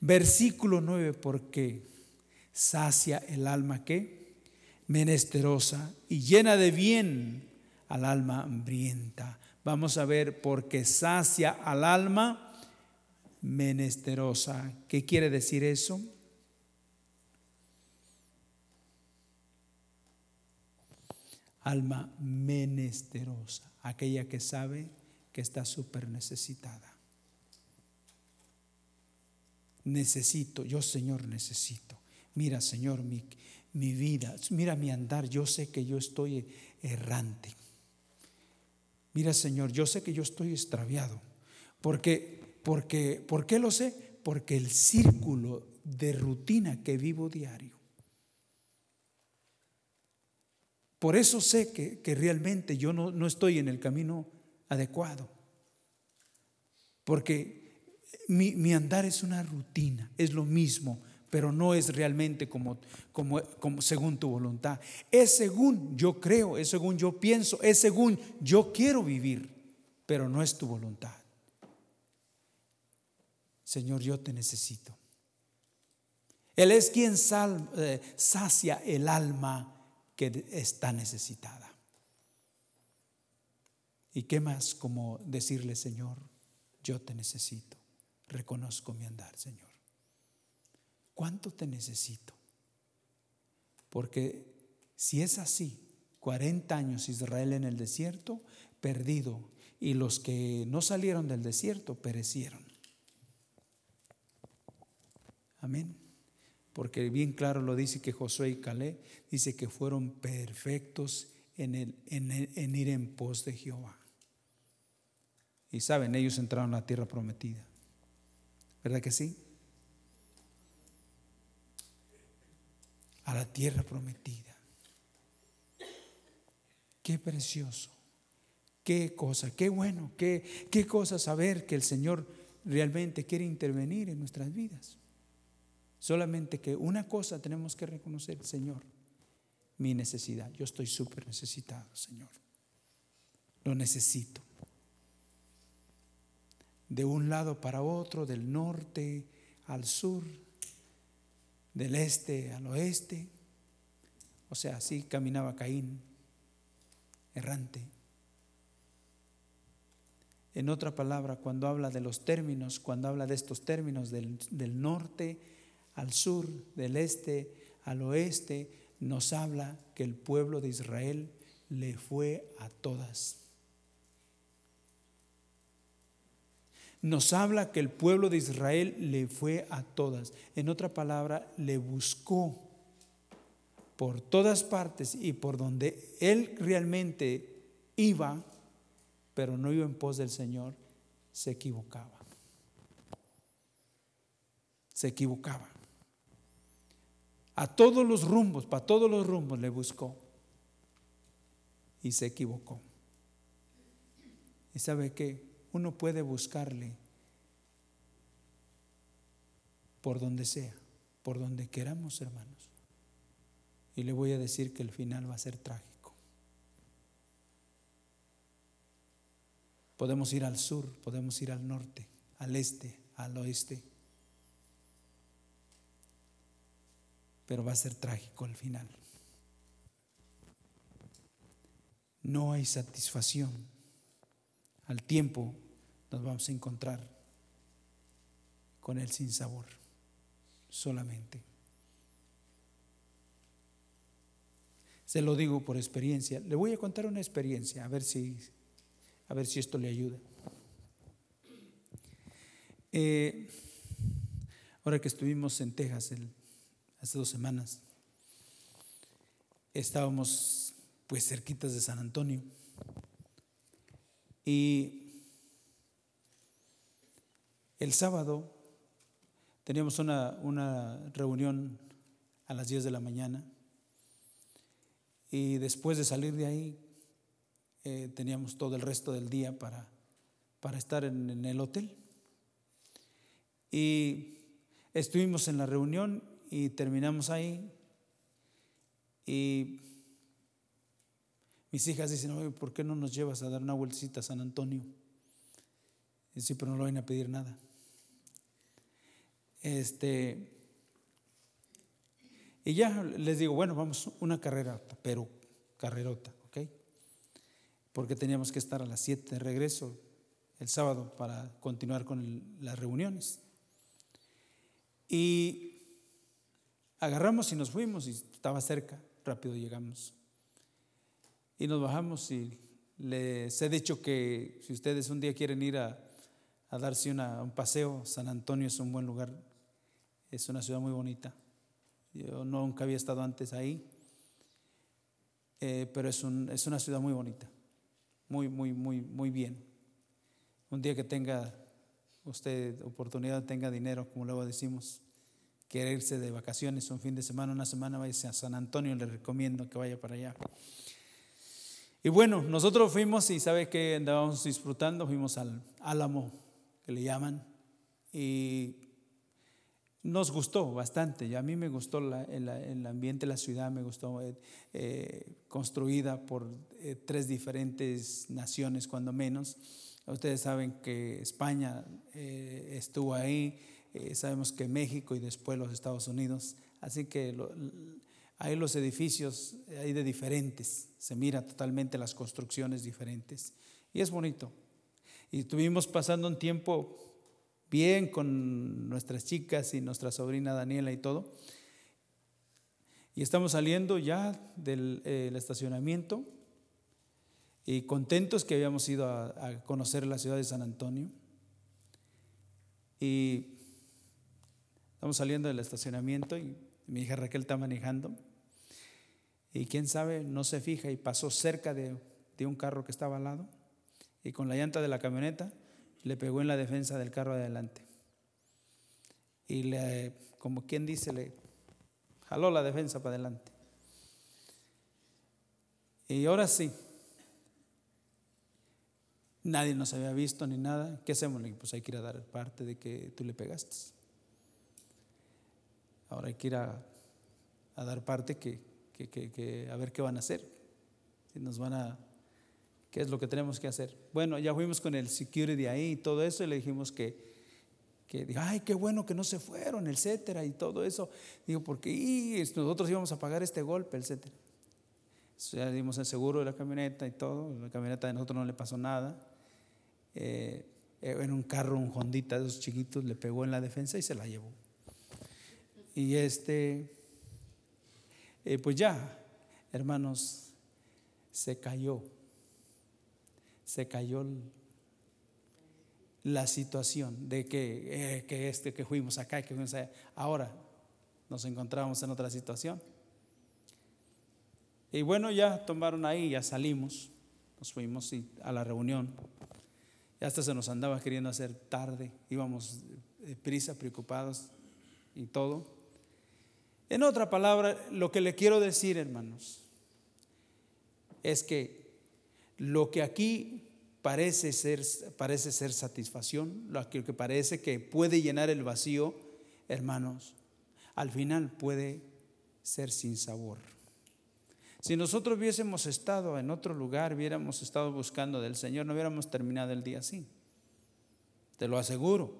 Versículo 9, porque sacia el alma que menesterosa y llena de bien al alma hambrienta. Vamos a ver, porque sacia al alma menesterosa. ¿Qué quiere decir eso? alma menesterosa, aquella que sabe que está súper necesitada. Necesito, yo Señor necesito. Mira Señor mi, mi vida, mira mi andar, yo sé que yo estoy errante. Mira Señor, yo sé que yo estoy extraviado. Porque, ¿Por qué lo sé? Porque el círculo de rutina que vivo diario Por eso sé que, realmente yo no, no, estoy en el camino adecuado. Porque mi, andar es una rutina, es lo mismo, pero no es realmente como, como, como según tu voluntad. Es según yo creo, es según yo pienso, es según yo quiero vivir, pero no es tu voluntad. Señor, yo te necesito. Él es quien sal, eh, sacia el alma que está necesitada. ¿Y qué más como decirle, Señor, yo te necesito, reconozco mi andar, Señor? ¿Cuánto te necesito? Porque si es así, 40 años Israel en el desierto, perdido, y los que no salieron del desierto perecieron. Amén porque bien claro lo dice que Josué y Calé dice que fueron perfectos en, en, ir en pos de Jehová. Y saben, ellos entraron a la tierra prometida. ¿Verdad que sí? A la tierra prometida. Qué precioso. Qué cosa, qué bueno, qué, qué cosa saber que el Señor realmente quiere intervenir en nuestras vidas. Solamente que una cosa tenemos que reconocer, Señor, mi necesidad. Yo estoy súper necesitado, Señor. Lo necesito. De un lado para otro, del norte al sur, del este al oeste. O sea, así caminaba Caín, errante. En otra palabra, cuando habla de los términos, cuando habla de estos términos del, del norte, al sur, del este, al oeste, nos habla que el pueblo de Israel le fue a todas. Nos habla que el pueblo de Israel le fue a todas. En otra palabra, le buscó por todas partes y por donde él realmente iba, pero no iba en pos del Señor, se equivocaba. Se equivocaba. A todos los rumbos, para todos los rumbos le buscó. Y se equivocó. Y sabe que uno puede buscarle por donde sea, por donde queramos, hermanos. Y le voy a decir que el final va a ser trágico. Podemos ir al sur, podemos ir al norte, al este, al oeste pero va a ser trágico al final. No hay satisfacción. Al tiempo nos vamos a encontrar con el sin sabor, solamente. Se lo digo por experiencia. Le voy a contar una experiencia, a ver si, a ver si esto le ayuda. Eh, ahora que estuvimos en Texas hace dos semanas, estábamos pues cerquitas de San Antonio y el sábado teníamos una, una reunión a las 10 de la mañana y después de salir de ahí eh, teníamos todo el resto del día para, para estar en, el hotel. Y estuvimos en la reunión y terminamos ahí. Y mis hijas dicen, Oye, ¿por qué no nos llevas a dar una vueltecita a San Antonio? Y sí, pero no lo van a pedir nada. Este, y ya les digo, bueno, vamos una carrera, pero carrerota, ¿ok? Porque teníamos que estar a las 7 de regreso el sábado para continuar con las reuniones. Y agarramos y nos fuimos y estaba cerca, rápido llegamos. Y nos bajamos y les he dicho que si ustedes un día quieren ir a, darse un paseo, San Antonio es un buen lugar, es una ciudad muy bonita. Yo nunca había estado antes ahí, eh, pero es, es una ciudad muy bonita, muy, muy, muy, muy bien. Un día que tenga usted oportunidad, tenga dinero, como luego decimos, quiere irse de vacaciones un fin de semana, una semana, vaya a San Antonio, le recomiendo que vaya para allá. Y bueno, nosotros fuimos y sabe que andábamos disfrutando, fuimos al Álamo, que le llaman, y nos gustó bastante. Y a mí me gustó el, ambiente la ciudad, me gustó eh, eh, construida por eh, tres diferentes naciones, cuando menos. Ustedes saben que España estuvo ahí, sabemos que México y después los Estados Unidos. Así que hay los edificios hay de diferentes, se mira totalmente las construcciones diferentes. Y es bonito. Y estuvimos pasando un tiempo bien con nuestras chicas y nuestra sobrina Daniela y todo. Y estamos saliendo ya del eh, estacionamiento y contentos que habíamos ido a, conocer la ciudad de San Antonio. Y estamos saliendo del estacionamiento y mi hija Raquel está manejando. Y quién sabe, no se fija y pasó cerca de, de un carro que estaba al lado y con la llanta de la camioneta le pegó en la defensa del carro adelante. Y le, como quien dice, le jaló la defensa para adelante. Y ahora sí, nadie nos había visto ni nada. ¿Qué hacemos? Pues hay que ir a dar parte de que tú le pegaste. Ahora hay que ir a, dar parte que, que, a ver qué van a hacer. Si nos van a ¿Qué es lo que tenemos que hacer? Bueno, ya fuimos con el security ahí y todo eso y le dijimos que, que ay, qué bueno que no se fueron, etcétera, y todo eso. Digo, porque nosotros íbamos a pagar este golpe, etcétera. Ya dimos el seguro de la camioneta y todo. La camioneta de nosotros no le pasó nada. Eh, en un carro, un Hondita de esos chiquitos, le pegó en la defensa y se la llevó. Y este, eh, pues ya, hermanos, se cayó se cayó la situación de que, eh, que este que fuimos acá, que fuimos allá. Ahora nos encontramos en otra situación. Y bueno, ya tomaron ahí, ya salimos, nos fuimos a la reunión. Hasta se nos andaba queriendo hacer tarde, íbamos prisa, preocupados y todo. En otra palabra, lo que le quiero decir, hermanos, es que lo que aquí parece ser, parece ser satisfacción, lo que parece que puede llenar el vacío, hermanos, al final puede ser sin sabor. Si nosotros hubiésemos estado en otro lugar, hubiéramos estado buscando del Señor, no hubiéramos terminado el día así. Te lo aseguro.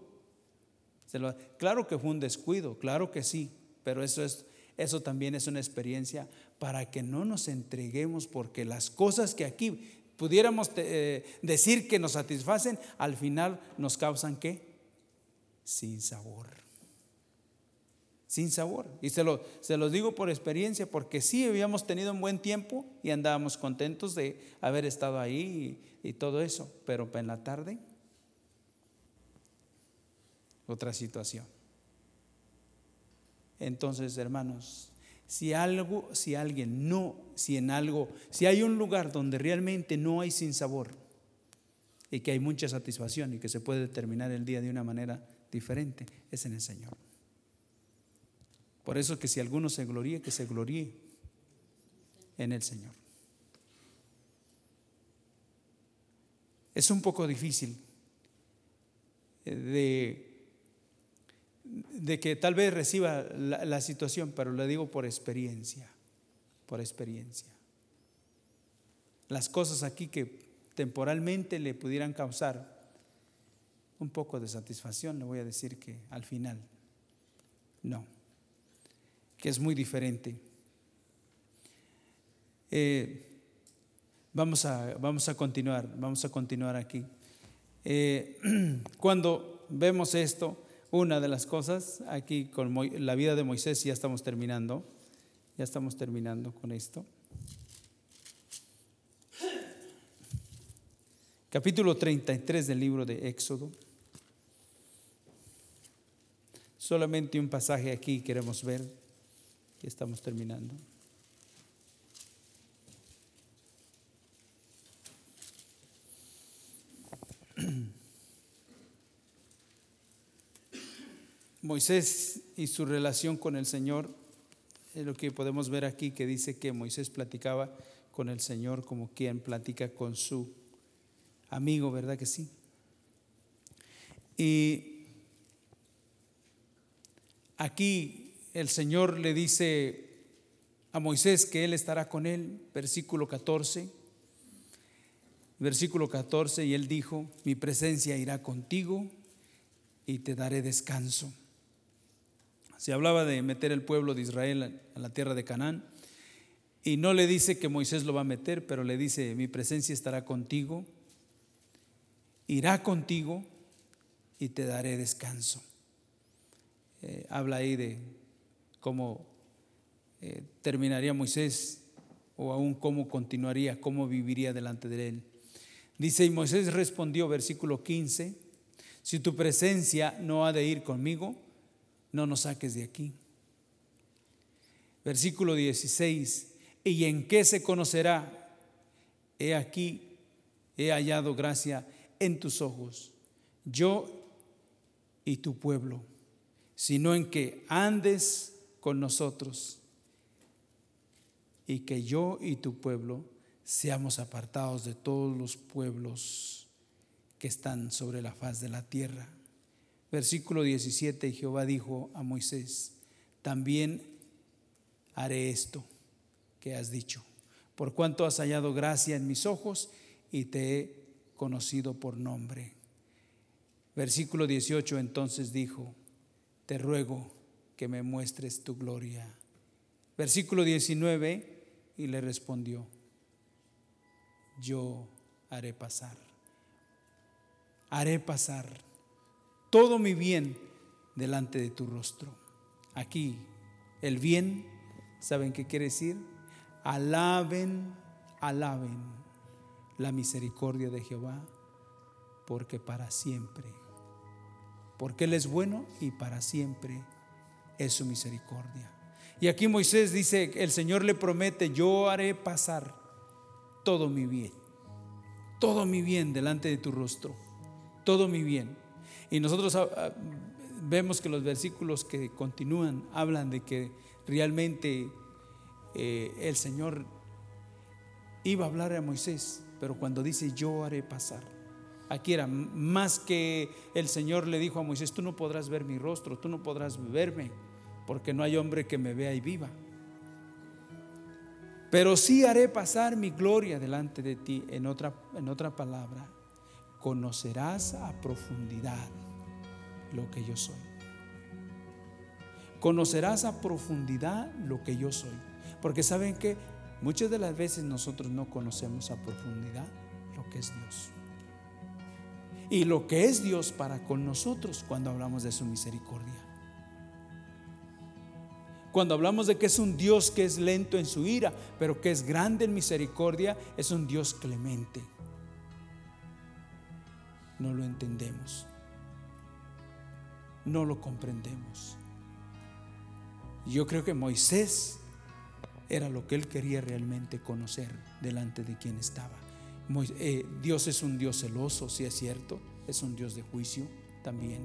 claro que fue un descuido, claro que sí, pero eso, es, eso también es una experiencia para que no nos entreguemos porque las cosas que aquí pudiéramos eh, decir que nos satisfacen, al final nos causan qué? Sin sabor. sin sabor. Y se lo, se los digo por experiencia, porque sí habíamos tenido un buen tiempo y andábamos contentos de haber estado ahí y, y todo eso, pero en la tarde, otra situación. Entonces, hermanos, si algo, si alguien no, si en algo, si hay un lugar donde realmente no hay sin sabor y que hay mucha satisfacción y que se puede terminar el día de una manera diferente, es en el Señor. Por eso que si alguno se gloríe, que se gloríe en el Señor. Es un poco difícil de de que tal vez reciba la, situación, pero le digo por experiencia, por experiencia. Las cosas aquí que temporalmente le pudieran causar un poco de satisfacción, le voy a decir que al final no, que es muy diferente. Eh, vamos, a, vamos a continuar, vamos a continuar aquí. Eh, cuando vemos esto, una de las cosas aquí con la vida de Moisés, ya estamos terminando, ya estamos terminando con esto. Capítulo 33 del libro de Éxodo. Solamente un pasaje aquí queremos ver, ya estamos terminando. Moisés y su relación con el Señor, es lo que podemos ver aquí que dice que Moisés platicaba con el Señor como quien platica con su amigo, ¿verdad que sí? Y aquí el Señor le dice a Moisés que Él estará con él, versículo 14. Versículo 14, y él dijo, mi presencia irá contigo y te daré descanso. Se hablaba de meter el pueblo de Israel a la tierra de Canaán. Y no le dice que Moisés lo va a meter, pero le dice, mi presencia estará contigo, irá contigo y te daré descanso. Eh, habla ahí de cómo eh, terminaría Moisés o aún cómo continuaría, cómo viviría delante de él. Dice, y Moisés respondió, versículo 15, si tu presencia no ha de ir conmigo, no nos saques de aquí. Versículo 16, ¿y en qué se conocerá? He aquí, he hallado gracia en tus ojos, yo y tu pueblo, sino en que andes con nosotros y que yo y tu pueblo seamos apartados de todos los pueblos que están sobre la faz de la tierra. Versículo 17, Jehová dijo a Moisés, también haré esto que has dicho, por cuanto has hallado gracia en mis ojos y te he conocido por nombre. Versículo 18, entonces dijo, te ruego que me muestres tu gloria. Versículo 19, y le respondió, yo haré pasar, haré pasar todo mi bien delante de tu rostro. Aquí, el bien, ¿saben qué quiere decir? Alaben, alaben la misericordia de Jehová, porque para siempre, porque Él es bueno y para siempre es su misericordia. Y aquí Moisés dice, el Señor le promete, yo haré pasar todo mi bien, todo mi bien delante de tu rostro, todo mi bien. Y nosotros ah, ah, vemos que los versículos que continúan hablan de que realmente eh, el Señor iba a hablar a Moisés, pero cuando dice yo haré pasar, aquí era más que el Señor le dijo a Moisés, tú no podrás ver mi rostro, tú no podrás verme, porque no hay hombre que me vea y viva. Pero sí haré pasar mi gloria delante de ti. En otra, en otra palabra, conocerás a profundidad lo que yo soy. Conocerás a profundidad lo que yo soy. Porque saben que muchas de las veces nosotros no conocemos a profundidad lo que es Dios. Y lo que es Dios para con nosotros cuando hablamos de su misericordia. Cuando hablamos de que es un Dios que es lento en su ira, pero que es grande en misericordia, es un Dios clemente. No lo entendemos. No lo comprendemos. Yo creo que Moisés era lo que él quería realmente conocer delante de quien estaba. Eh, Dios es un Dios celoso, si es cierto, es un Dios de juicio también.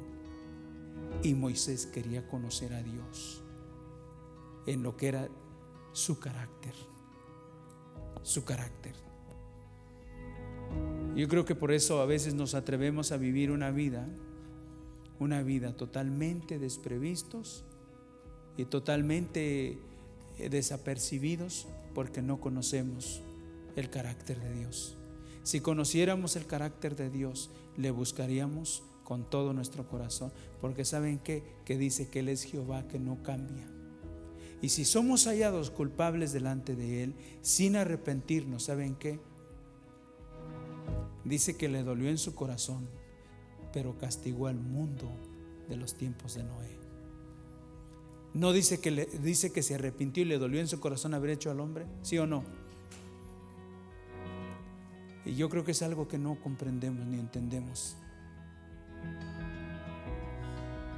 Y Moisés quería conocer a Dios en lo que era su carácter, su carácter. Yo creo que por eso a veces nos atrevemos a vivir una vida, una vida totalmente desprevistos y totalmente eh, desapercibidos porque no conocemos el carácter de Dios. Si conociéramos el carácter de Dios, le buscaríamos con todo nuestro corazón, porque saben qué? que dice que Él es Jehová que no cambia. Y si somos hallados culpables delante de Él sin arrepentirnos, ¿saben qué? Dice que le dolió en su corazón, pero castigó al mundo de los tiempos de Noé. No dice que, le, dice que se arrepintió y le dolió en su corazón haber hecho al hombre, ¿sí o no? Y yo creo que es algo que no comprendemos ni entendemos.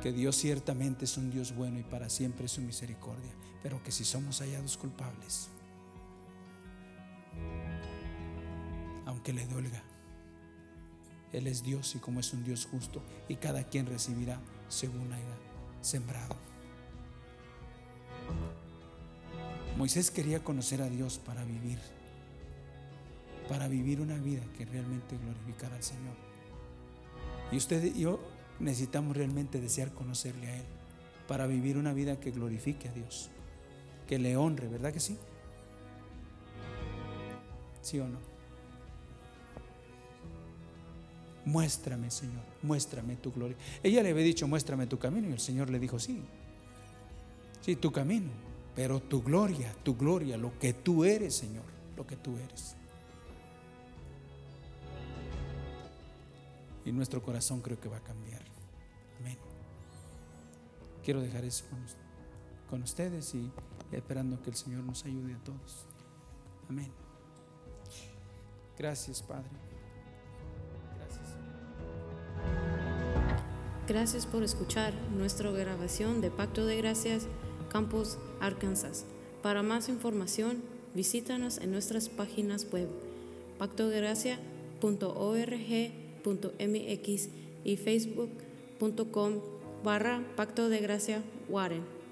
Que Dios ciertamente es un Dios bueno y para siempre es su misericordia, pero que si somos hallados culpables, aunque le duelga, Él es Dios y como es un Dios justo y cada quien recibirá según haya sembrado. Moisés quería conocer a Dios para vivir para vivir una vida que realmente glorificara al Señor. Y usted y yo necesitamos realmente desear conocerle a Él para vivir una vida que glorifique a Dios, que le honre, ¿verdad que sí? ¿Sí o no? Muéstrame, Señor, muéstrame tu gloria. Ella le había dicho, muéstrame tu camino, y el Señor le dijo, sí, sí, tu camino, pero tu gloria, tu gloria, lo que tú eres, Señor, lo que tú eres. y nuestro corazón creo que va a cambiar. Amén. Quiero dejar eso con, ustedes y esperando que el Señor nos ayude a todos. Amén. Gracias, Padre. Gracias por escuchar nuestra grabación de Pacto de Gracias, Campus, Arkansas. Para más información, visítanos en nuestras páginas web pactodegracia.org mx y facebook.com barra Pacto de Gracia Warren.